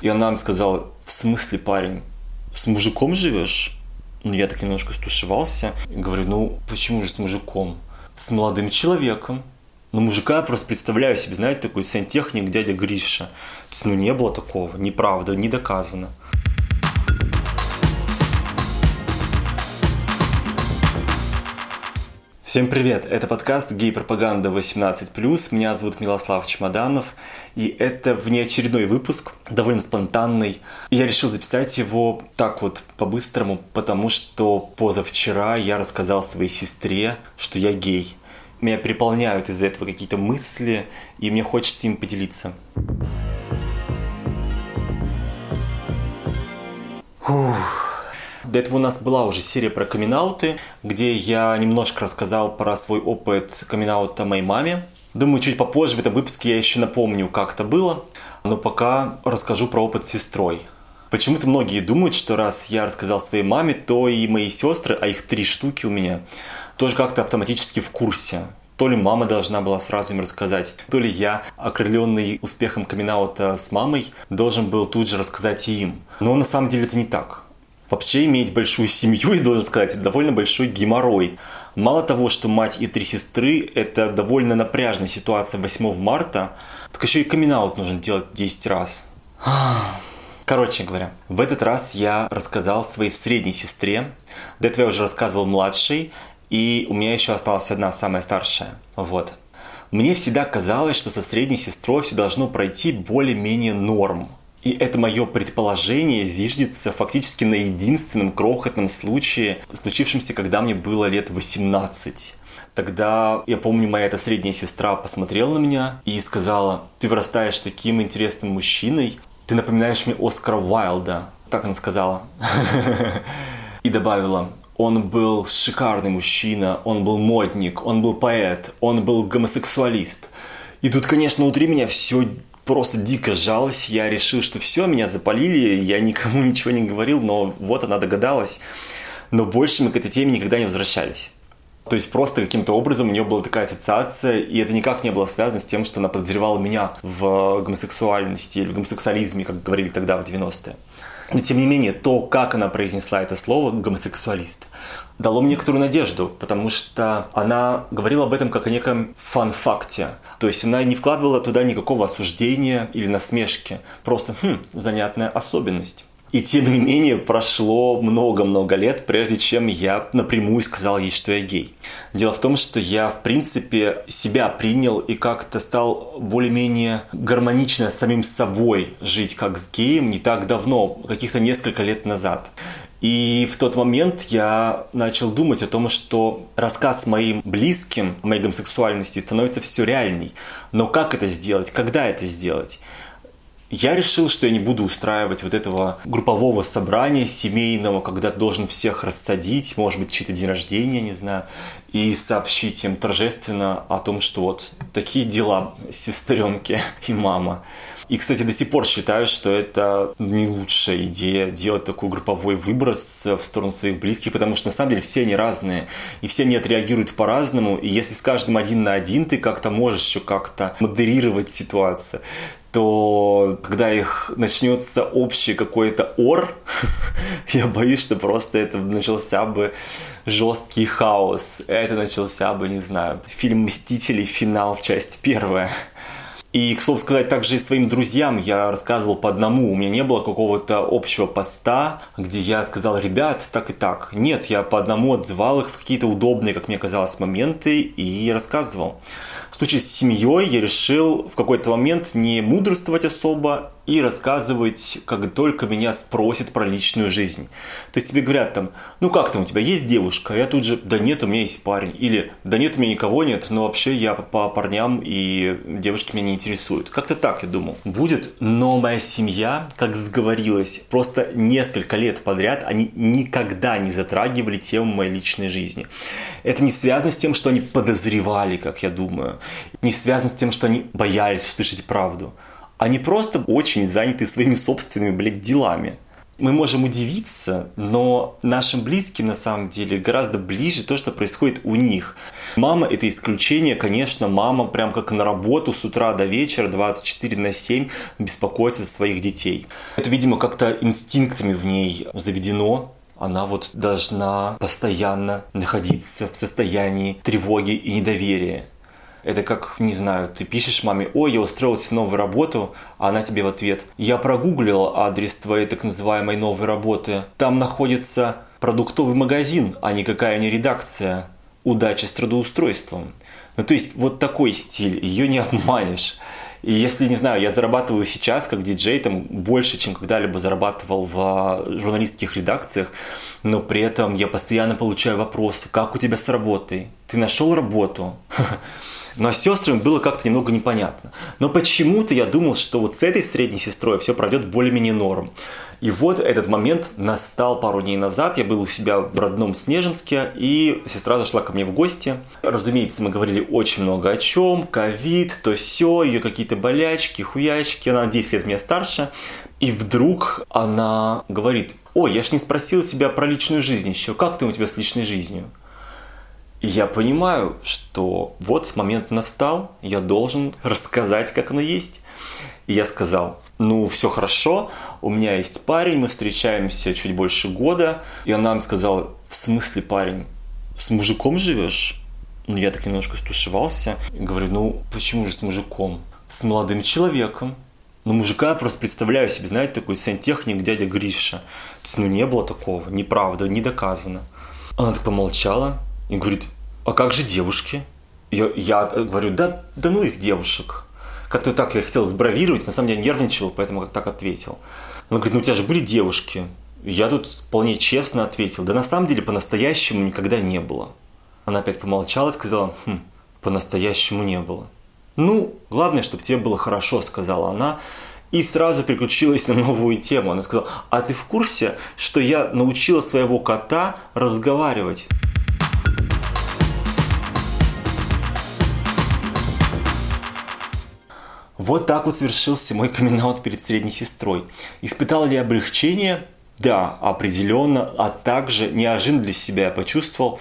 И она мне сказала, в смысле, парень, с мужиком живешь? Ну, я так немножко стушевался. Говорю, ну, почему же с мужиком? С молодым человеком. Ну, мужика я просто представляю себе, знаете, такой сантехник дядя Гриша. То есть, ну, не было такого, неправда, не доказано. Всем привет! Это подкаст «Гей-пропаганда 18+.» Меня зовут Милослав Чемоданов, и это внеочередной выпуск, довольно спонтанный. И я решил записать его так вот по-быстрому, потому что позавчера я рассказал своей сестре, что я гей. Меня переполняют из-за этого какие-то мысли, и мне хочется им поделиться. Фух. До этого у нас была уже серия про камин где я немножко рассказал про свой опыт камин моей маме. Думаю, чуть попозже в этом выпуске я еще напомню, как это было. Но пока расскажу про опыт с сестрой. Почему-то многие думают, что раз я рассказал своей маме, то и мои сестры, а их три штуки у меня, тоже как-то автоматически в курсе. То ли мама должна была сразу им рассказать, то ли я, окрыленный успехом камин с мамой, должен был тут же рассказать и им. Но на самом деле это не так. Вообще иметь большую семью, я должен сказать, довольно большой геморрой. Мало того, что мать и три сестры – это довольно напряжная ситуация 8 марта, так еще и камин нужно делать 10 раз. Короче говоря, в этот раз я рассказал своей средней сестре, до этого я уже рассказывал младшей, и у меня еще осталась одна, самая старшая. Вот. Мне всегда казалось, что со средней сестрой все должно пройти более-менее норм. И это мое предположение зиждется фактически на единственном крохотном случае, случившемся, когда мне было лет 18. Тогда, я помню, моя эта средняя сестра посмотрела на меня и сказала, ты вырастаешь таким интересным мужчиной, ты напоминаешь мне Оскара Уайлда. Так она сказала. И добавила, он был шикарный мужчина, он был модник, он был поэт, он был гомосексуалист. И тут, конечно, внутри меня все просто дико жалость. Я решил, что все, меня запалили, я никому ничего не говорил, но вот она догадалась. Но больше мы к этой теме никогда не возвращались. То есть просто каким-то образом у нее была такая ассоциация, и это никак не было связано с тем, что она подозревала меня в гомосексуальности или в гомосексуализме, как говорили тогда в 90-е. Но тем не менее, то, как она произнесла это слово «гомосексуалист», дало мне некоторую надежду, потому что она говорила об этом как о неком фан-факте. То есть она не вкладывала туда никакого осуждения или насмешки. Просто, хм, занятная особенность. И тем не менее прошло много-много лет, прежде чем я напрямую сказал ей, что я гей. Дело в том, что я, в принципе, себя принял и как-то стал более-менее гармонично с самим собой жить как с геем не так давно, каких-то несколько лет назад. И в тот момент я начал думать о том, что рассказ моим близким о моей гомосексуальности становится все реальней. Но как это сделать? Когда это сделать? Я решил, что я не буду устраивать вот этого группового собрания семейного, когда должен всех рассадить, может быть, чей-то день рождения, не знаю, и сообщить им торжественно о том, что вот такие дела, сестренки и мама. И, кстати, до сих пор считаю, что это не лучшая идея делать такой групповой выброс в сторону своих близких, потому что на самом деле все они разные, и все они отреагируют по-разному, и если с каждым один на один ты как-то можешь еще как-то модерировать ситуацию, то когда их начнется общий какой-то ор, я боюсь, что просто это начался бы жесткий хаос. Это начался бы, не знаю, фильм «Мстители. Финал. Часть первая». И, к слову сказать, также и своим друзьям я рассказывал по одному. У меня не было какого-то общего поста, где я сказал, ребят, так и так. Нет, я по одному отзывал их в какие-то удобные, как мне казалось, моменты и рассказывал. В случае с семьей я решил в какой-то момент не мудрствовать особо и рассказывать, как только меня спросят про личную жизнь. То есть тебе говорят там, ну как там, у тебя есть девушка? Я тут же, да нет, у меня есть парень. Или, да нет, у меня никого нет, но вообще я по парням и девушки меня не интересуют. Как-то так я думал. Будет, но моя семья, как сговорилась, просто несколько лет подряд они никогда не затрагивали тему моей личной жизни. Это не связано с тем, что они подозревали, как я думаю. Не связано с тем, что они боялись услышать правду. Они просто очень заняты своими собственными, блядь, делами. мы можем удивиться, но нашим близким на самом деле гораздо ближе то, что происходит у них. Мама – это исключение, конечно, мама прям как на работу с утра до вечера 24 на 7 беспокоится за своих детей. Это, видимо, как-то инстинктами в ней заведено, она вот должна постоянно находиться в состоянии тревоги и недоверия. Это как, не знаю, ты пишешь маме, ой, я устроился на новую работу, а она тебе в ответ, я прогуглил адрес твоей так называемой новой работы. Там находится продуктовый магазин, а никакая не редакция. Удачи с трудоустройством. Ну, то есть, вот такой стиль, ее не обманешь. И если, не знаю, я зарабатываю сейчас как диджей там больше, чем когда-либо зарабатывал в а, журналистских редакциях, но при этом я постоянно получаю вопросы, как у тебя с работой? Ты нашел работу? Но с сестрами было как-то немного непонятно. Но почему-то я думал, что вот с этой средней сестрой все пройдет более-менее норм. И вот этот момент настал пару дней назад. Я был у себя в родном Снежинске, и сестра зашла ко мне в гости. Разумеется, мы говорили очень много о чем. Ковид, то все, ее какие-то болячки, хуячки. Она 10 лет меня старше. И вдруг она говорит, ой, я ж не спросила тебя про личную жизнь еще. Как ты у тебя с личной жизнью? И я понимаю, что вот момент настал, я должен рассказать, как оно есть. И я сказал, ну, все хорошо, у меня есть парень, мы встречаемся чуть больше года. И она мне сказала, в смысле парень? С мужиком живешь? Ну, я так немножко стушевался. И говорю, ну, почему же с мужиком? С молодым человеком. Ну, мужика я просто представляю себе, знаете, такой сантехник дядя Гриша. То есть, ну, не было такого, неправда, не доказано. Она так помолчала и говорит, а как же девушки? Я, я говорю, да, да ну их девушек. Как-то так я хотел сбравировать, на самом деле нервничал, поэтому как так ответил. Он говорит, ну у тебя же были девушки. Я тут вполне честно ответил, да на самом деле по-настоящему никогда не было. Она опять помолчала и сказала, хм, по-настоящему не было. Ну, главное, чтобы тебе было хорошо, сказала она. И сразу переключилась на новую тему. Она сказала, а ты в курсе, что я научила своего кота разговаривать? Вот так вот совершился мой камин перед средней сестрой. Испытал ли я облегчение? Да, определенно, а также неожиданно для себя я почувствовал,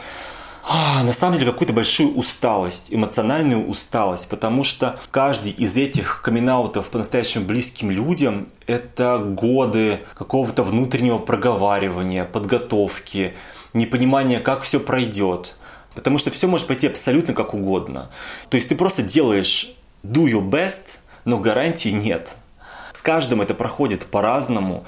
а, на самом деле какую-то большую усталость, эмоциональную усталость, потому что каждый из этих камин по-настоящему близким людям – это годы какого-то внутреннего проговаривания, подготовки, непонимания, как все пройдет. Потому что все может пойти абсолютно как угодно. То есть ты просто делаешь do your best – но гарантий нет. С каждым это проходит по-разному.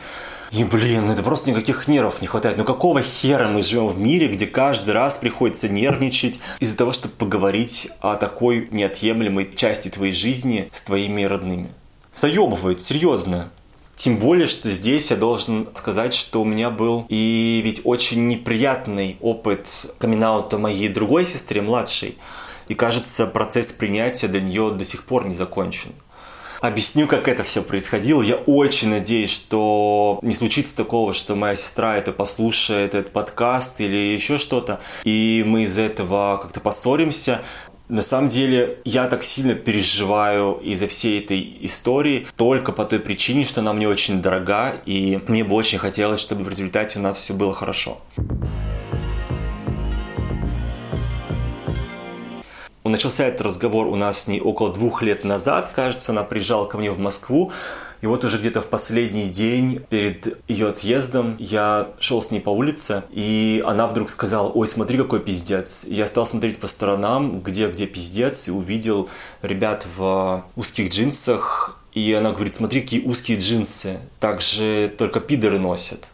И, блин, это просто никаких нервов не хватает. Ну какого хера мы живем в мире, где каждый раз приходится нервничать из-за того, чтобы поговорить о такой неотъемлемой части твоей жизни с твоими родными? Заебывает, серьезно. Тем более, что здесь я должен сказать, что у меня был и ведь очень неприятный опыт камин моей другой сестре, младшей. И кажется, процесс принятия для нее до сих пор не закончен объясню, как это все происходило. Я очень надеюсь, что не случится такого, что моя сестра это послушает, этот подкаст или еще что-то, и мы из-за этого как-то поссоримся. На самом деле, я так сильно переживаю из-за всей этой истории только по той причине, что она мне очень дорога, и мне бы очень хотелось, чтобы в результате у нас все было хорошо. Начался этот разговор у нас с ней около двух лет назад, кажется, она приезжала ко мне в Москву, и вот уже где-то в последний день перед ее отъездом я шел с ней по улице, и она вдруг сказала, ой, смотри, какой пиздец. И я стал смотреть по сторонам, где-где пиздец, и увидел ребят в узких джинсах, и она говорит, смотри, какие узкие джинсы, так же только пидоры носят.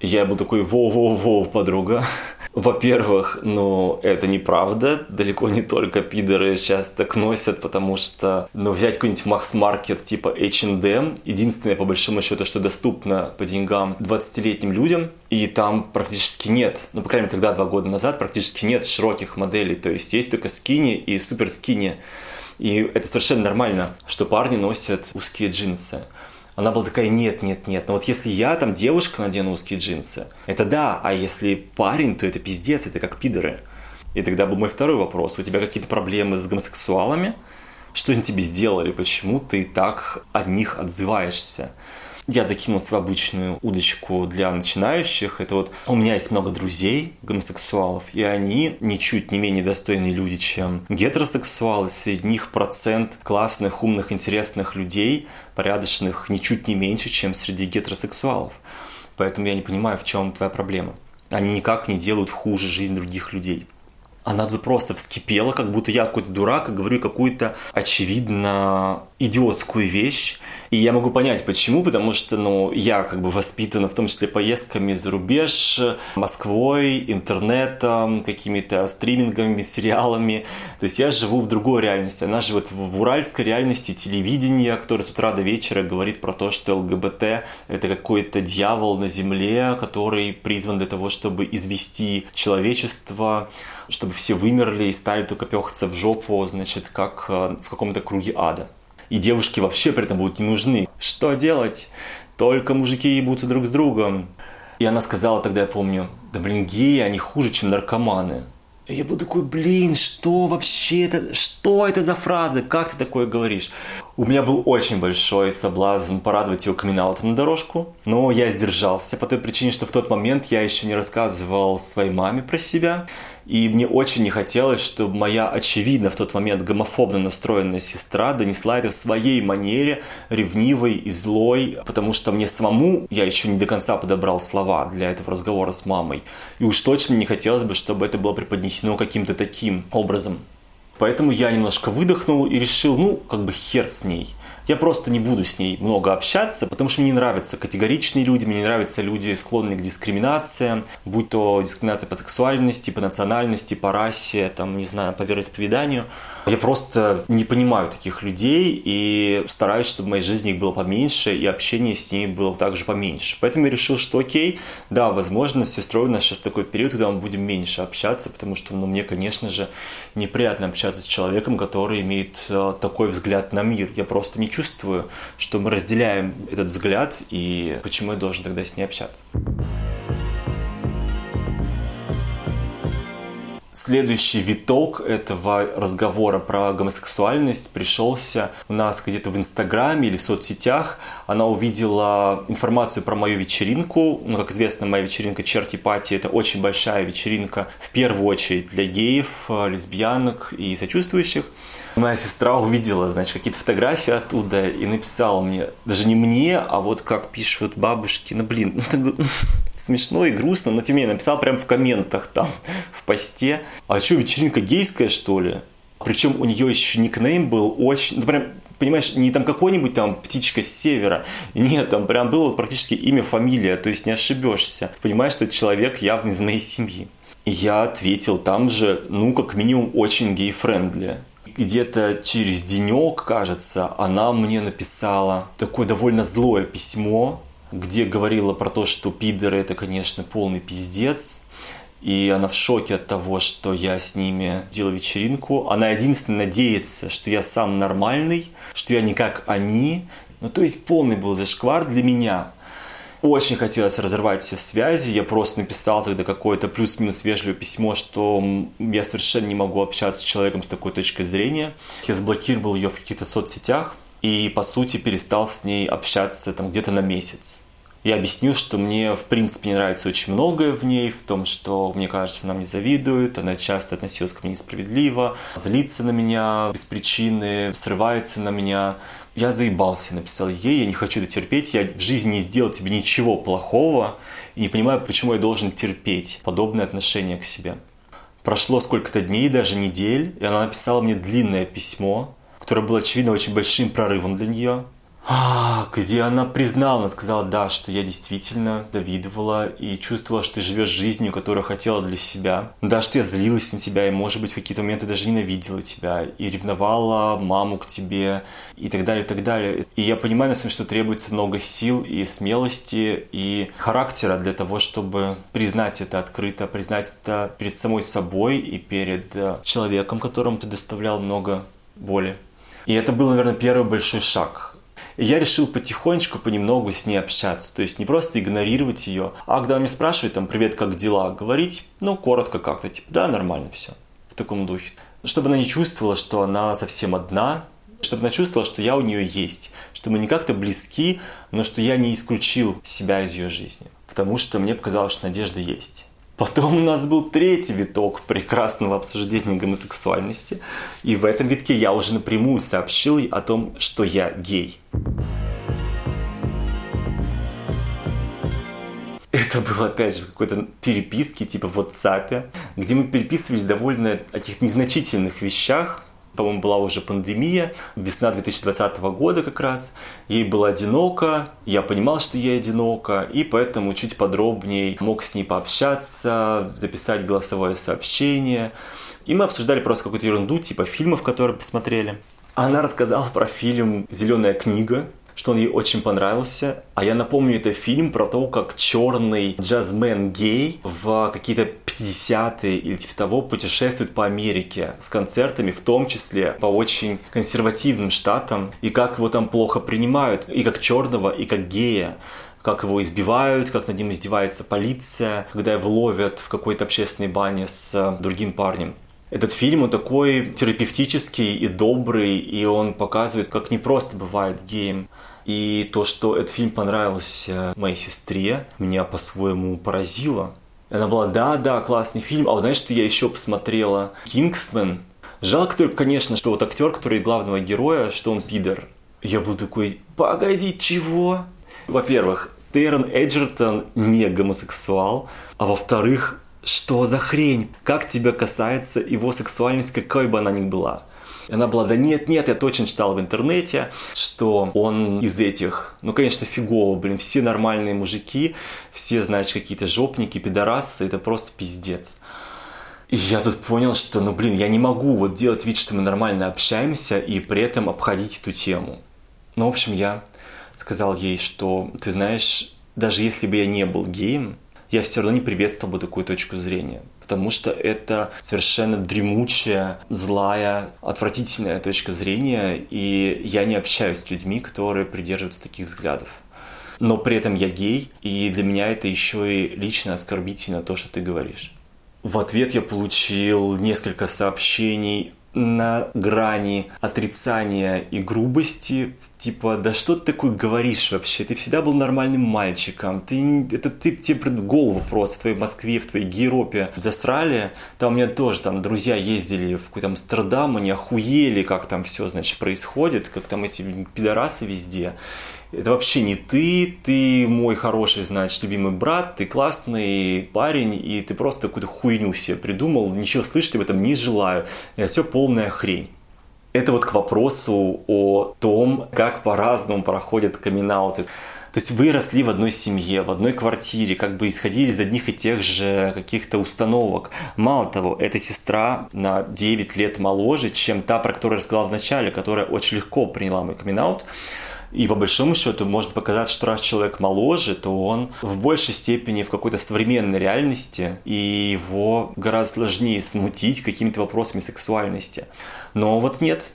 И я был такой, воу-воу-воу, подруга. Во-первых, ну, это неправда. Далеко не только пидоры сейчас так носят, потому что, ну, взять какой-нибудь масс-маркет типа H&M, единственное, по большому счету, что доступно по деньгам 20-летним людям, и там практически нет, ну, по крайней мере, тогда, два года назад, практически нет широких моделей, то есть есть только скини и супер скини. И это совершенно нормально, что парни носят узкие джинсы. Она была такая, нет, нет, нет. Но вот если я там девушка надену узкие джинсы, это да, а если парень, то это пиздец, это как пидоры. И тогда был мой второй вопрос. У тебя какие-то проблемы с гомосексуалами? Что они тебе сделали? Почему ты так от них отзываешься? Я закинул свою обычную удочку для начинающих. Это вот у меня есть много друзей гомосексуалов, и они ничуть не менее достойные люди, чем гетеросексуалы. Среди них процент классных, умных, интересных людей, порядочных, ничуть не меньше, чем среди гетеросексуалов. Поэтому я не понимаю, в чем твоя проблема. Они никак не делают хуже жизнь других людей она просто вскипела, как будто я какой-то дурак и говорю какую-то очевидно идиотскую вещь. И я могу понять, почему, потому что, ну, я как бы воспитана в том числе поездками за рубеж, Москвой, интернетом, какими-то стримингами, сериалами. То есть я живу в другой реальности. Она живет в уральской реальности телевидения, которое с утра до вечера говорит про то, что ЛГБТ – это какой-то дьявол на земле, который призван для того, чтобы извести человечество, чтобы все вымерли и стали только пехаться в жопу, значит, как э, в каком-то круге ада. И девушки вообще при этом будут не нужны. Что делать? Только мужики ебутся друг с другом. И она сказала тогда, я помню, да блин, геи, они хуже, чем наркоманы. И я был такой, блин, что вообще это, что это за фраза, как ты такое говоришь? У меня был очень большой соблазн порадовать его камин на дорожку, но я сдержался по той причине, что в тот момент я еще не рассказывал своей маме про себя, и мне очень не хотелось, чтобы моя, очевидно, в тот момент гомофобно настроенная сестра донесла это в своей манере, ревнивой и злой, потому что мне самому, я еще не до конца подобрал слова для этого разговора с мамой. И уж точно не хотелось бы, чтобы это было преподнесено каким-то таким образом. Поэтому я немножко выдохнул и решил, ну, как бы хер с ней. Я просто не буду с ней много общаться, потому что мне не нравятся категоричные люди, мне не нравятся люди, склонные к дискриминации, будь то дискриминация по сексуальности, по национальности, по расе, там, не знаю, по вероисповеданию. Я просто не понимаю таких людей и стараюсь, чтобы в моей жизни их было поменьше, и общение с ними было также поменьше. Поэтому я решил, что окей, да, возможно, с сестрой у нас сейчас такой период, когда мы будем меньше общаться, потому что, ну, мне, конечно же, неприятно общаться с человеком, который имеет э, такой взгляд на мир. Я просто не чувствую, что мы разделяем этот взгляд, и почему я должен тогда с ней общаться. Следующий виток этого разговора про гомосексуальность пришелся у нас где-то в Инстаграме или в соцсетях. Она увидела информацию про мою вечеринку. Ну, как известно, моя вечеринка Черти Пати – это очень большая вечеринка, в первую очередь для геев, лесбиянок и сочувствующих. Моя сестра увидела, значит, какие-то фотографии оттуда и написала мне, даже не мне, а вот как пишут бабушки, ну, блин, смешно и грустно, но тем не менее написал прямо в комментах там, в посте. А что, вечеринка гейская, что ли? Причем у нее еще никнейм был очень, ну прям, понимаешь, не там какой-нибудь там птичка с севера, нет, там прям было практически имя, фамилия, то есть не ошибешься. Понимаешь, что человек явно из моей семьи. И я ответил там же, ну, как минимум, очень gay-friendly где-то через денек, кажется, она мне написала такое довольно злое письмо, где говорила про то, что пидоры это, конечно, полный пиздец. И она в шоке от того, что я с ними делаю вечеринку. Она единственное надеется, что я сам нормальный, что я не как они. Ну, то есть полный был зашквар для меня. Очень хотелось разорвать все связи. Я просто написал тогда какое-то плюс-минус вежливое письмо, что я совершенно не могу общаться с человеком с такой точкой зрения. Я заблокировал ее в каких-то соцсетях и, по сути, перестал с ней общаться там где-то на месяц. Я объяснил, что мне, в принципе, не нравится очень многое в ней, в том, что, мне кажется, она мне завидует, она часто относилась ко мне несправедливо, злится на меня без причины, срывается на меня. Я заебался, написал ей, я не хочу это терпеть, я в жизни не сделал тебе ничего плохого, и не понимаю, почему я должен терпеть подобное отношение к себе. Прошло сколько-то дней, даже недель, и она написала мне длинное письмо, которое было, очевидно, очень большим прорывом для нее. Где она признала, она сказала, да, что я действительно завидовала и чувствовала, что ты живешь жизнью, которую хотела для себя. Да, что я злилась на тебя и, может быть, в какие-то моменты даже ненавидела тебя и ревновала маму к тебе и так далее, и так далее. И я понимаю, на самом деле, что требуется много сил и смелости и характера для того, чтобы признать это открыто, признать это перед самой собой и перед э, человеком, которому ты доставлял много боли. И это был, наверное, первый большой шаг и я решил потихонечку, понемногу с ней общаться. То есть не просто игнорировать ее, а когда она меня спрашивает, там, привет, как дела, говорить, ну, коротко как-то, типа, да, нормально все. В таком духе. Чтобы она не чувствовала, что она совсем одна, чтобы она чувствовала, что я у нее есть, что мы не как-то близки, но что я не исключил себя из ее жизни. Потому что мне показалось, что надежда есть. Потом у нас был третий виток прекрасного обсуждения гомосексуальности. И в этом витке я уже напрямую сообщил ей о том, что я гей. Это было, опять же, какой-то переписке, типа в WhatsApp, где мы переписывались довольно о каких-то незначительных вещах, по-моему, была уже пандемия, весна 2020 года как раз. Ей было одиноко, я понимал, что ей одиноко, и поэтому чуть подробнее мог с ней пообщаться, записать голосовое сообщение. И мы обсуждали просто какую-то ерунду, типа фильмов, которые посмотрели. Она рассказала про фильм «Зеленая книга», что он ей очень понравился. А я напомню, это фильм про то, как черный джазмен гей в какие-то 50-е или типа того путешествует по Америке с концертами, в том числе по очень консервативным штатам, и как его там плохо принимают, и как черного, и как гея как его избивают, как над ним издевается полиция, когда его ловят в какой-то общественной бане с другим парнем. Этот фильм, он такой терапевтический и добрый, и он показывает, как непросто бывает геем. И то, что этот фильм понравился моей сестре, меня по-своему поразило. Она была, да, да, классный фильм. А вот знаешь, что я еще посмотрела? «Кингсмен». Жалко только, конечно, что вот актер, который главного героя, что он пидор. Я был такой, погоди, чего? Во-первых, Террен Эджертон не гомосексуал, а во-вторых, что за хрень? Как тебя касается его сексуальность, какой бы она ни была? И она была, да нет, нет, я точно читал в интернете, что он из этих, ну, конечно, фигово, блин, все нормальные мужики, все, знаешь, какие-то жопники, пидорасы, это просто пиздец. И я тут понял, что, ну, блин, я не могу вот делать вид, что мы нормально общаемся и при этом обходить эту тему. Ну, в общем, я сказал ей, что, ты знаешь, даже если бы я не был геем, я все равно не приветствовал бы такую точку зрения потому что это совершенно дремучая, злая, отвратительная точка зрения, и я не общаюсь с людьми, которые придерживаются таких взглядов. Но при этом я гей, и для меня это еще и лично оскорбительно то, что ты говоришь. В ответ я получил несколько сообщений на грани отрицания и грубости, типа, да что ты такое говоришь вообще? Ты всегда был нормальным мальчиком. Ты, это ты тебе голову просто в твоей Москве, в твоей Геропе засрали. Там у меня тоже там друзья ездили в какой-то Амстердам, они охуели, как там все, значит, происходит, как там эти пидорасы везде это вообще не ты, ты мой хороший, значит, любимый брат, ты классный парень, и ты просто какую-то хуйню себе придумал, ничего слышать об этом не желаю. Это все полная хрень. Это вот к вопросу о том, как по-разному проходят камин -ауты. То есть вы росли в одной семье, в одной квартире, как бы исходили из одних и тех же каких-то установок. Мало того, эта сестра на 9 лет моложе, чем та, про которую я рассказал в начале, которая очень легко приняла мой камин -аут. И по большому счету может показаться, что раз человек моложе, то он в большей степени в какой-то современной реальности, и его гораздо сложнее смутить какими-то вопросами сексуальности. Но вот нет,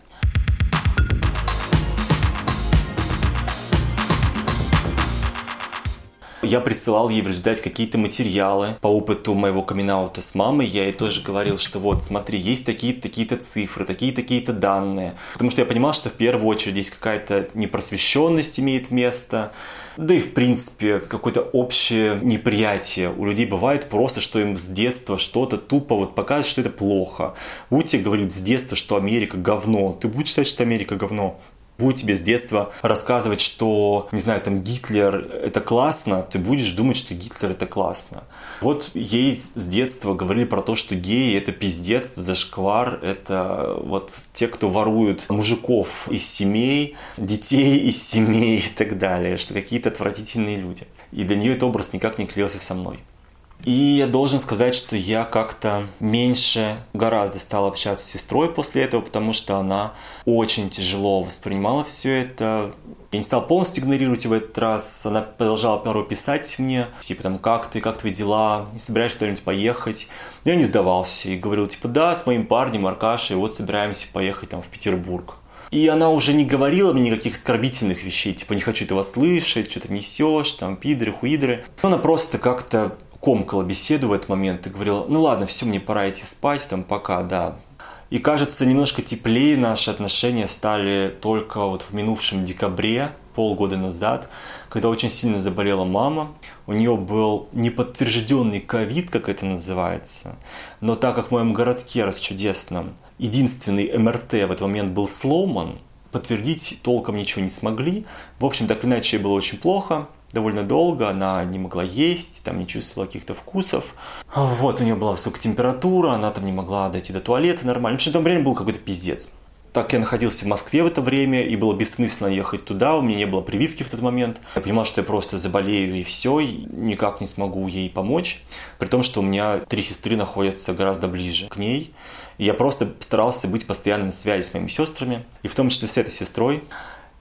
Я присылал ей в результате какие-то материалы по опыту моего камин с мамой. Я ей тоже говорил, что вот, смотри, есть такие-то такие-то цифры, такие-такие-то данные. Потому что я понимал, что в первую очередь здесь какая-то непросвещенность имеет место. Да и, в принципе, какое-то общее неприятие у людей бывает просто, что им с детства что-то тупо вот показывают, что это плохо. Ути говорит с детства, что Америка говно. Ты будешь считать, что Америка говно? Будет тебе с детства рассказывать, что, не знаю, там Гитлер это классно, ты будешь думать, что Гитлер это классно. Вот ей с детства говорили про то, что геи это пиздец, зашквар, это вот те, кто воруют мужиков из семей, детей из семей и так далее, что какие-то отвратительные люди. И для нее этот образ никак не клеился со мной. И я должен сказать, что я как-то меньше гораздо стал общаться с сестрой после этого, потому что она очень тяжело воспринимала все это. Я не стал полностью игнорировать в этот раз. Она продолжала порой писать мне, типа там, как ты, как твои дела, не собираешься куда-нибудь поехать. Я не сдавался и говорил, типа, да, с моим парнем Аркашей, вот собираемся поехать там в Петербург. И она уже не говорила мне никаких оскорбительных вещей, типа, не хочу этого слышать, что ты несешь, там, пидры, хуидры. Она просто как-то комкала беседу в этот момент и говорила, ну ладно, все, мне пора идти спать, там, пока, да. И кажется, немножко теплее наши отношения стали только вот в минувшем декабре, полгода назад, когда очень сильно заболела мама. У нее был неподтвержденный ковид, как это называется. Но так как в моем городке расчудесном единственный МРТ в этот момент был сломан, подтвердить толком ничего не смогли. В общем, так иначе, было очень плохо довольно долго, она не могла есть, там не чувствовала каких-то вкусов. Вот, у нее была высокая температура, она там не могла дойти до туалета нормально. В общем, там время был какой-то пиздец. Так я находился в Москве в это время, и было бессмысленно ехать туда, у меня не было прививки в тот момент. Я понимал, что я просто заболею и все, и никак не смогу ей помочь. При том, что у меня три сестры находятся гораздо ближе к ней. И я просто старался быть постоянно на связи с моими сестрами, и в том числе с этой сестрой.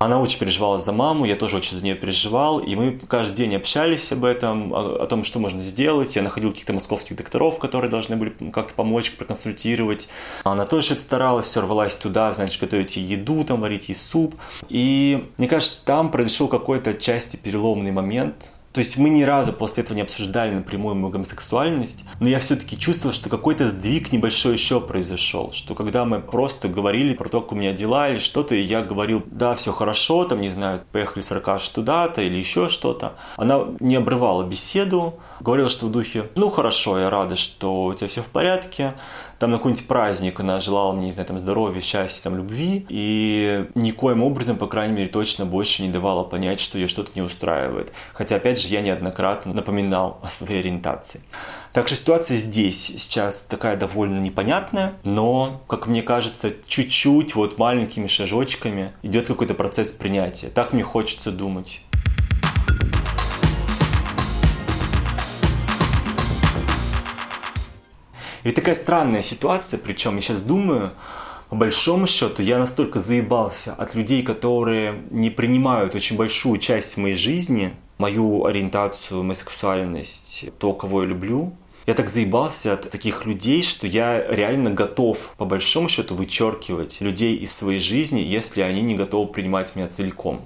Она очень переживала за маму, я тоже очень за нее переживал, и мы каждый день общались об этом, о, о том, что можно сделать. Я находил каких-то московских докторов, которые должны были как-то помочь, проконсультировать. Она тоже старалась, все рвалась туда, значит, готовить ей еду, там, варить ей суп. И мне кажется, там произошел какой-то отчасти переломный момент, то есть мы ни разу после этого не обсуждали напрямую мою гомосексуальность, но я все-таки чувствовал, что какой-то сдвиг небольшой еще произошел, что когда мы просто говорили про то, как у меня дела или что-то, и я говорил, да, все хорошо, там, не знаю, поехали с Ракаш туда-то или еще что-то, она не обрывала беседу, говорила, что в духе, ну хорошо, я рада, что у тебя все в порядке, там на какой-нибудь праздник она желала мне, не знаю, там здоровья, счастья, там любви, и никоим образом, по крайней мере, точно больше не давала понять, что ее что-то не устраивает. Хотя, опять же, я неоднократно напоминал о своей ориентации. Так что ситуация здесь сейчас такая довольно непонятная, но, как мне кажется, чуть-чуть, вот маленькими шажочками идет какой-то процесс принятия. Так мне хочется думать. Ведь такая странная ситуация, причем я сейчас думаю, по большому счету, я настолько заебался от людей, которые не принимают очень большую часть моей жизни, мою ориентацию, мою сексуальность, то, кого я люблю. Я так заебался от таких людей, что я реально готов, по большому счету, вычеркивать людей из своей жизни, если они не готовы принимать меня целиком.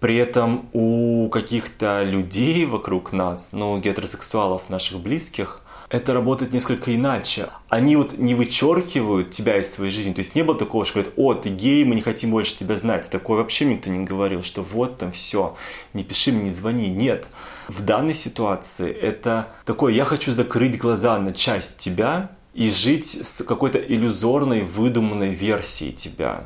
При этом у каких-то людей вокруг нас, ну, гетеросексуалов наших близких, это работает несколько иначе. Они вот не вычеркивают тебя из своей жизни. То есть не было такого, что говорят, о, ты гей, мы не хотим больше тебя знать. Такое вообще никто не говорил, что вот там все, не пиши мне, не звони. Нет. В данной ситуации это такое, я хочу закрыть глаза на часть тебя и жить с какой-то иллюзорной, выдуманной версией тебя.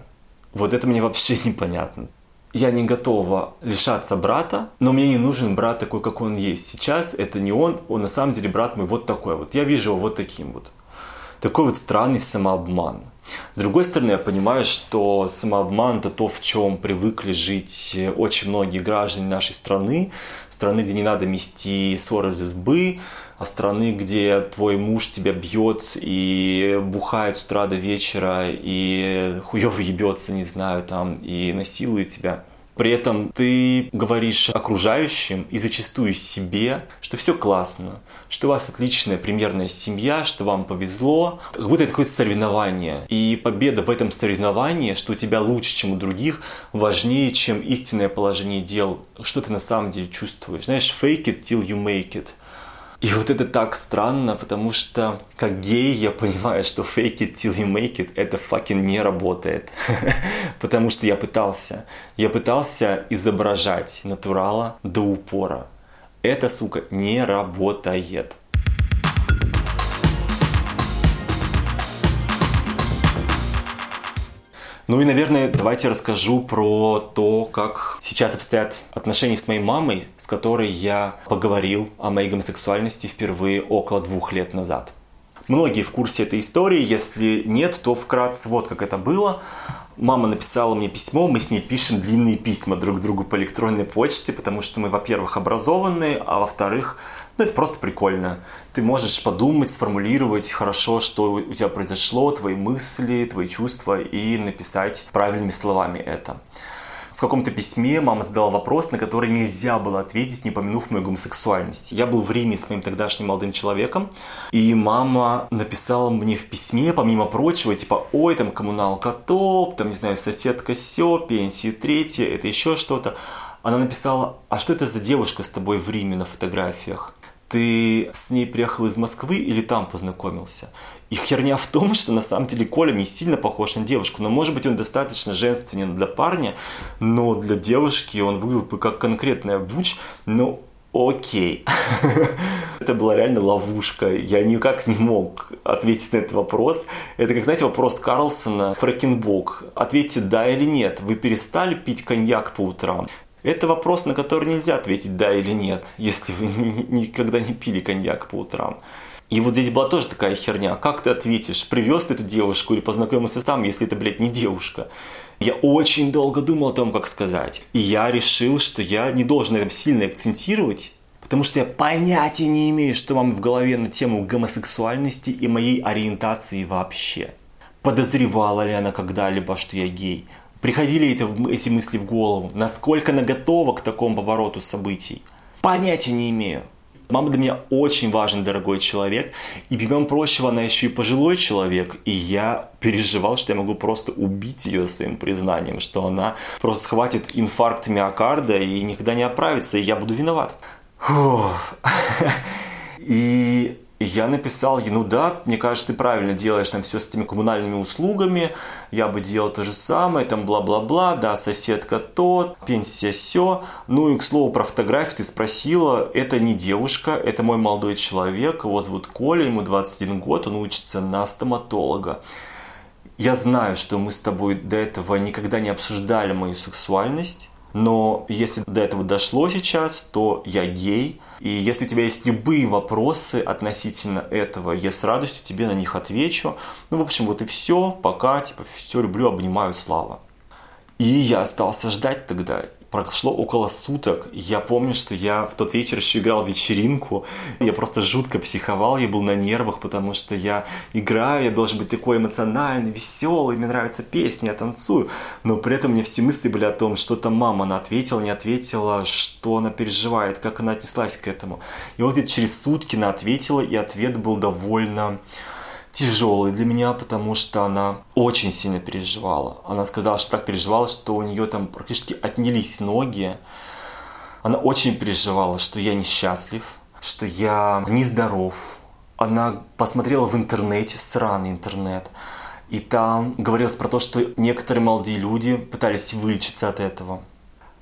Вот это мне вообще непонятно я не готова лишаться брата, но мне не нужен брат такой, как он есть сейчас. Это не он, он на самом деле брат мой вот такой вот. Я вижу его вот таким вот. Такой вот странный самообман. С другой стороны, я понимаю, что самообман – это то, в чем привыкли жить очень многие граждане нашей страны. Страны, где не надо мести ссоры из избы, страны, где твой муж тебя бьет и бухает с утра до вечера, и хуёво ебется, не знаю, там, и насилует тебя. При этом ты говоришь окружающим и зачастую себе, что все классно, что у вас отличная примерная семья, что вам повезло. Как будто это какое-то соревнование. И победа в этом соревновании, что у тебя лучше, чем у других, важнее, чем истинное положение дел, что ты на самом деле чувствуешь. Знаешь, fake it till you make it. И вот это так странно, потому что как гей я понимаю, что fake it till you make it это fucking не работает. потому что я пытался. Я пытался изображать натурала до упора. Это, сука, не работает. Ну и, наверное, давайте расскажу про то, как сейчас обстоят отношения с моей мамой, с которой я поговорил о моей гомосексуальности впервые около двух лет назад. Многие в курсе этой истории, если нет, то вкратце вот как это было. Мама написала мне письмо, мы с ней пишем длинные письма друг другу по электронной почте, потому что мы, во-первых, образованные, а во-вторых, ну, это просто прикольно. Ты можешь подумать, сформулировать хорошо, что у тебя произошло, твои мысли, твои чувства, и написать правильными словами это. В каком-то письме мама задала вопрос, на который нельзя было ответить, не помянув мою гомосексуальность. Я был в Риме с моим тогдашним молодым человеком, и мама написала мне в письме, помимо прочего, типа, ой, там коммуналка топ, там, не знаю, соседка сё, пенсии третья, это еще что-то. Она написала, а что это за девушка с тобой в Риме на фотографиях? Ты с ней приехал из Москвы или там познакомился? И херня в том, что на самом деле Коля не сильно похож на девушку, но может быть он достаточно женственен для парня, но для девушки он выглядел бы как конкретная буч, ну окей. Это была реально ловушка. Я никак не мог ответить на этот вопрос. Это как, знаете, вопрос Карлсона, Фрэкенбок. Ответьте да или нет. Вы перестали пить коньяк по утрам? Это вопрос, на который нельзя ответить да или нет, если вы никогда не пили коньяк по утрам. И вот здесь была тоже такая херня. Как ты ответишь, привез ты эту девушку или познакомился сам, если это, блядь, не девушка? Я очень долго думал о том, как сказать. И я решил, что я не должен это сильно акцентировать, потому что я понятия не имею, что вам в голове на тему гомосексуальности и моей ориентации вообще. Подозревала ли она когда-либо, что я гей? Приходили это, эти мысли в голову? Насколько она готова к такому повороту событий? Понятия не имею. Мама для меня очень важен, дорогой человек. И помимо прочего, она еще и пожилой человек. И я переживал, что я могу просто убить ее своим признанием, что она просто схватит инфаркт миокарда и никогда не оправится, и я буду виноват. Фух. И я написал ей, ну да, мне кажется, ты правильно делаешь там все с этими коммунальными услугами, я бы делал то же самое, там бла-бла-бла, да, соседка тот, пенсия все. Ну и, к слову, про фотографию ты спросила, это не девушка, это мой молодой человек, его зовут Коля, ему 21 год, он учится на стоматолога. Я знаю, что мы с тобой до этого никогда не обсуждали мою сексуальность, но если до этого дошло сейчас, то я гей. И если у тебя есть любые вопросы относительно этого, я с радостью тебе на них отвечу. Ну, в общем, вот и все. Пока, типа, все люблю, обнимаю, слава. И я остался ждать тогда прошло около суток. Я помню, что я в тот вечер еще играл в вечеринку. Я просто жутко психовал, я был на нервах, потому что я играю, я должен быть такой эмоциональный, веселый, мне нравятся песни, я танцую. Но при этом мне все мысли были о том, что там мама, она ответила, не ответила, что она переживает, как она отнеслась к этому. И вот где через сутки она ответила, и ответ был довольно тяжелый для меня, потому что она очень сильно переживала. Она сказала, что так переживала, что у нее там практически отнялись ноги. Она очень переживала, что я несчастлив, что я нездоров. Она посмотрела в интернете, сраный интернет, и там говорилось про то, что некоторые молодые люди пытались вылечиться от этого.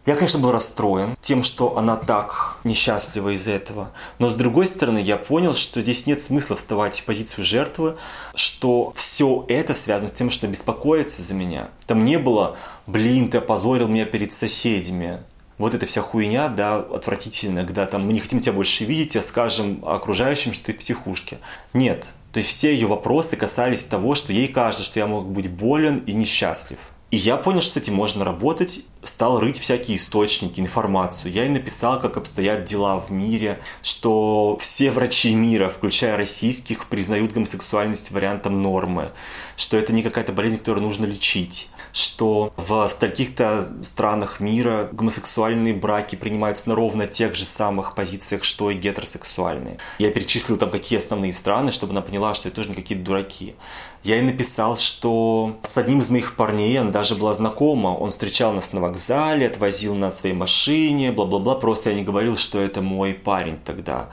Я, конечно, был расстроен тем, что она так несчастлива из-за этого. Но с другой стороны, я понял, что здесь нет смысла вставать в позицию жертвы, что все это связано с тем, что беспокоится за меня. Там не было, блин, ты опозорил меня перед соседями. Вот эта вся хуйня, да, отвратительная, когда там мы не хотим тебя больше видеть, а скажем окружающим, что ты в психушке. Нет. То есть все ее вопросы касались того, что ей кажется, что я мог быть болен и несчастлив. И я понял, что с этим можно работать, стал рыть всякие источники, информацию. Я и написал, как обстоят дела в мире, что все врачи мира, включая российских, признают гомосексуальность вариантом нормы, что это не какая-то болезнь, которую нужно лечить что в стольких-то странах мира гомосексуальные браки принимаются на ровно тех же самых позициях, что и гетеросексуальные. Я перечислил там какие основные страны, чтобы она поняла, что это тоже не какие-то дураки. Я ей написал, что с одним из моих парней она даже была знакома. Он встречал нас на вокзале, отвозил на своей машине, бла-бла-бла. Просто я не говорил, что это мой парень тогда.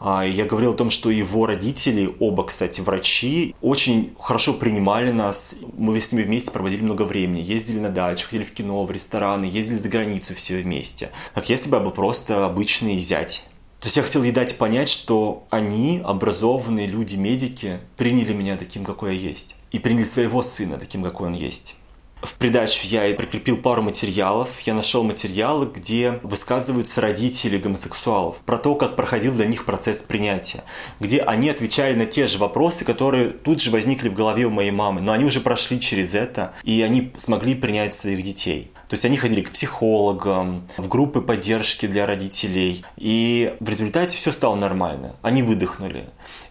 А, я говорил о том, что его родители, оба, кстати, врачи, очень хорошо принимали нас. Мы с ними вместе проводили много времени. Ездили на дачу, ходили в кино, в рестораны, ездили за границу все вместе. Как если бы я был просто обычный зять. То есть я хотел ей дать понять, что они, образованные люди-медики, приняли меня таким, какой я есть. И приняли своего сына таким, какой он есть. В придачу я и прикрепил пару материалов. Я нашел материалы, где высказываются родители гомосексуалов про то, как проходил для них процесс принятия, где они отвечали на те же вопросы, которые тут же возникли в голове у моей мамы, но они уже прошли через это, и они смогли принять своих детей. То есть они ходили к психологам, в группы поддержки для родителей, и в результате все стало нормально. Они выдохнули.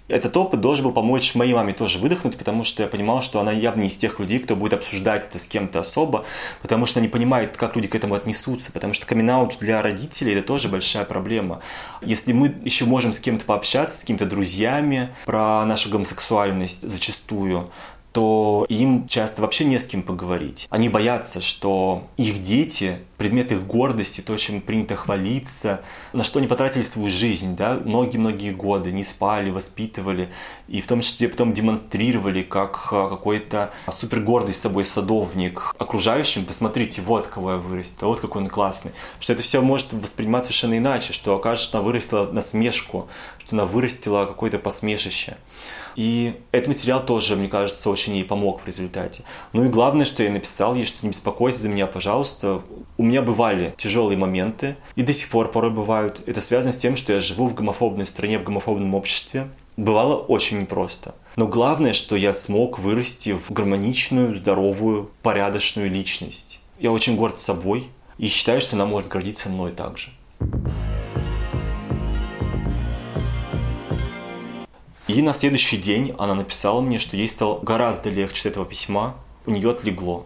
Этот опыт должен был помочь моей маме тоже выдохнуть, потому что я понимал, что она явно не из тех людей, кто будет обсуждать это с кем-то особо, потому что не понимает, как люди к этому отнесутся, потому что камин для родителей это тоже большая проблема. Если мы еще можем с кем-то пообщаться, с какими-то друзьями про нашу гомосексуальность зачастую, что им часто вообще не с кем поговорить. Они боятся, что их дети предмет их гордости, то, чем принято хвалиться, на что они потратили свою жизнь, да, многие-многие годы, не спали, воспитывали, и в том числе потом демонстрировали как а, какой-то супер гордый собой садовник окружающим, посмотрите, вот кого я вырастил, вот какой он классный, что это все может восприниматься совершенно иначе, что окажется, она вырастила насмешку, что она вырастила какое-то посмешище. И этот материал тоже, мне кажется, очень ей помог в результате. Ну и главное, что я написал ей, что не беспокойся за меня, пожалуйста. У меня бывали тяжелые моменты, и до сих пор порой бывают. Это связано с тем, что я живу в гомофобной стране, в гомофобном обществе. Бывало очень непросто. Но главное, что я смог вырасти в гармоничную, здоровую, порядочную личность. Я очень горд собой и считаю, что она может гордиться мной также. И на следующий день она написала мне, что ей стало гораздо легче от этого письма. У нее отлегло.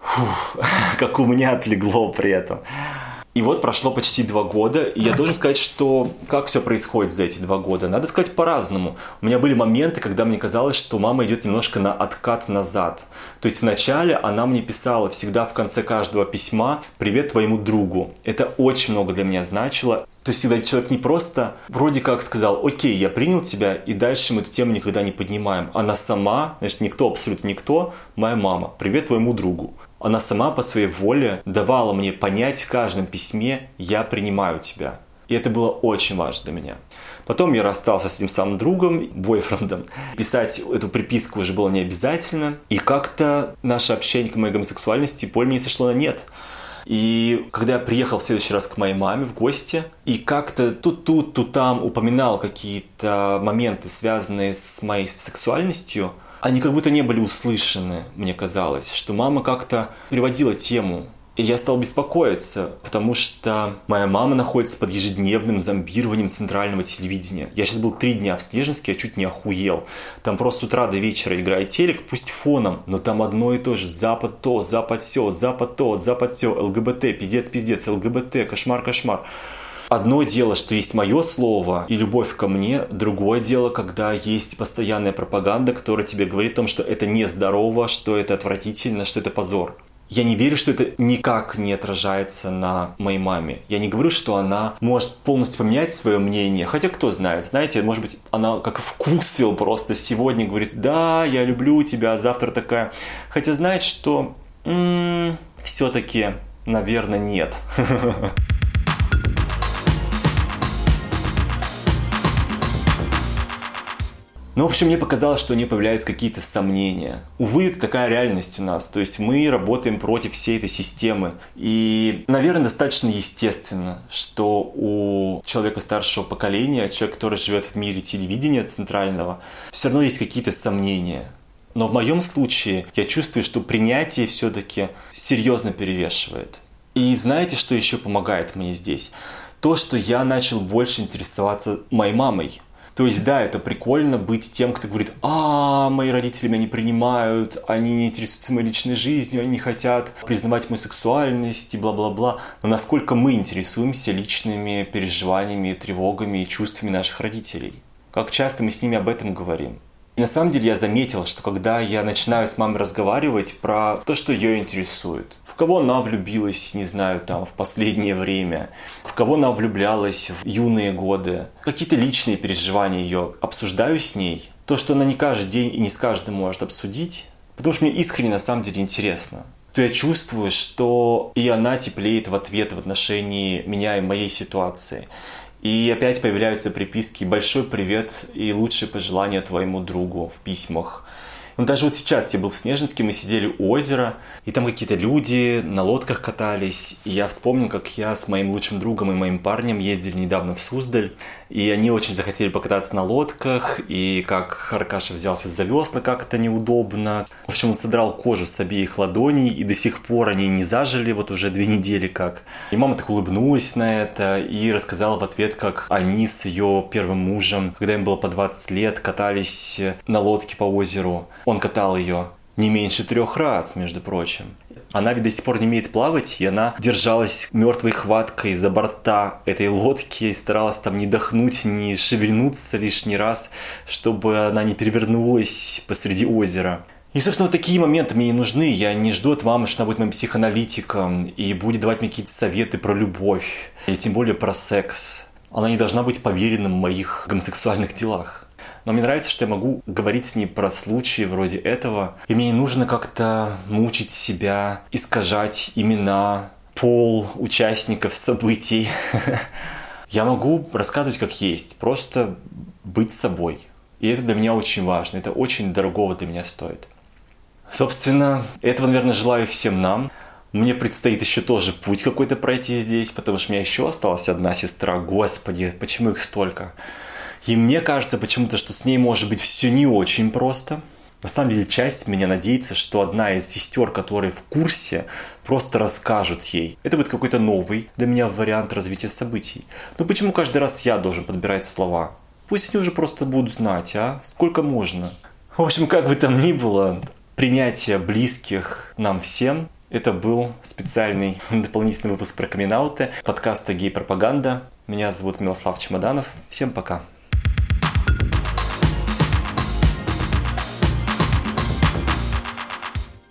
Фух, как у меня отлегло при этом. И вот прошло почти два года, и я должен сказать, что как все происходит за эти два года. Надо сказать по-разному. У меня были моменты, когда мне казалось, что мама идет немножко на откат назад. То есть вначале она мне писала всегда в конце каждого письма «Привет твоему другу». Это очень много для меня значило. То есть, когда человек не просто вроде как сказал, окей, я принял тебя, и дальше мы эту тему никогда не поднимаем. Она сама, значит, никто, абсолютно никто, моя мама, привет твоему другу. Она сама по своей воле давала мне понять в каждом письме «я принимаю тебя». И это было очень важно для меня. Потом я расстался с этим самым другом, бойфрендом. Писать эту приписку уже было не обязательно. И как-то наше общение к моей гомосексуальности поле не сошло на нет. И когда я приехал в следующий раз к моей маме в гости, и как-то тут тут, тут там упоминал какие-то моменты, связанные с моей сексуальностью, они как будто не были услышаны, мне казалось, что мама как-то переводила тему и я стал беспокоиться, потому что моя мама находится под ежедневным зомбированием центрального телевидения. Я сейчас был три дня в Снежинске, я чуть не охуел. Там просто с утра до вечера играет телек, пусть фоном, но там одно и то же. Запад то, Запад все, Запад то, Запад все, ЛГБТ, пиздец, пиздец, ЛГБТ, кошмар, кошмар. Одно дело, что есть мое слово и любовь ко мне, другое дело, когда есть постоянная пропаганда, которая тебе говорит о том, что это нездорово, что это отвратительно, что это позор. Я не верю, что это никак не отражается на моей маме. Я не говорю, что она может полностью поменять свое мнение. Хотя кто знает, знаете, может быть, она как вкусвил просто сегодня говорит, да, я люблю тебя, а завтра такая. Хотя знает, что м-м, все-таки, наверное, нет. Ну, в общем, мне показалось, что у нее появляются какие-то сомнения. Увы, это такая реальность у нас. То есть мы работаем против всей этой системы. И, наверное, достаточно естественно, что у человека старшего поколения, человека, который живет в мире телевидения центрального, все равно есть какие-то сомнения. Но в моем случае я чувствую, что принятие все-таки серьезно перевешивает. И знаете, что еще помогает мне здесь? То, что я начал больше интересоваться моей мамой. То есть, да, это прикольно быть тем, кто говорит, а, мои родители меня не принимают, они не интересуются моей личной жизнью, они не хотят признавать мою сексуальность и бла-бла-бла. Но насколько мы интересуемся личными переживаниями, тревогами и чувствами наших родителей? Как часто мы с ними об этом говорим? И на самом деле я заметил, что когда я начинаю с мамой разговаривать про то, что ее интересует, в кого она влюбилась, не знаю, там, в последнее время, в кого она влюблялась в юные годы, какие-то личные переживания ее обсуждаю с ней, то, что она не каждый день и не с каждым может обсудить, потому что мне искренне на самом деле интересно то я чувствую, что и она теплеет в ответ в отношении меня и моей ситуации. И опять появляются приписки «Большой привет и лучшие пожелания твоему другу» в письмах. Ну, даже вот сейчас я был в Снежинске, мы сидели у озера, и там какие-то люди на лодках катались. И я вспомнил, как я с моим лучшим другом и моим парнем ездили недавно в Суздаль. И они очень захотели покататься на лодках, и как Аркаша взялся за весла как-то неудобно. В общем, он содрал кожу с обеих ладоней, и до сих пор они не зажили, вот уже две недели как. И мама так улыбнулась на это и рассказала в ответ, как они с ее первым мужем, когда им было по 20 лет, катались на лодке по озеру. Он катал ее не меньше трех раз, между прочим. Она ведь до сих пор не умеет плавать, и она держалась мертвой хваткой за борта этой лодки и старалась там не дохнуть, не шевельнуться лишний раз, чтобы она не перевернулась посреди озера. И, собственно, вот такие моменты мне и нужны. Я не жду от мамы, что она будет моим психоаналитиком и будет давать мне какие-то советы про любовь, или тем более про секс. Она не должна быть поверенным в моих гомосексуальных делах. Но мне нравится, что я могу говорить с ней про случаи вроде этого. И мне не нужно как-то мучить себя, искажать имена, пол участников событий. Я могу рассказывать как есть, просто быть собой. И это для меня очень важно, это очень дорогого для меня стоит. Собственно, этого, наверное, желаю всем нам. Мне предстоит еще тоже путь какой-то пройти здесь, потому что у меня еще осталась одна сестра. Господи, почему их столько? И мне кажется почему-то, что с ней может быть все не очень просто. На самом деле, часть меня надеется, что одна из сестер, которые в курсе, просто расскажут ей. Это будет какой-то новый для меня вариант развития событий. Но почему каждый раз я должен подбирать слова? Пусть они уже просто будут знать, а? Сколько можно? В общем, как бы там ни было, принятие близких нам всем. Это был специальный дополнительный выпуск про камин подкаста «Гей-пропаганда». Меня зовут Милослав Чемоданов. Всем пока.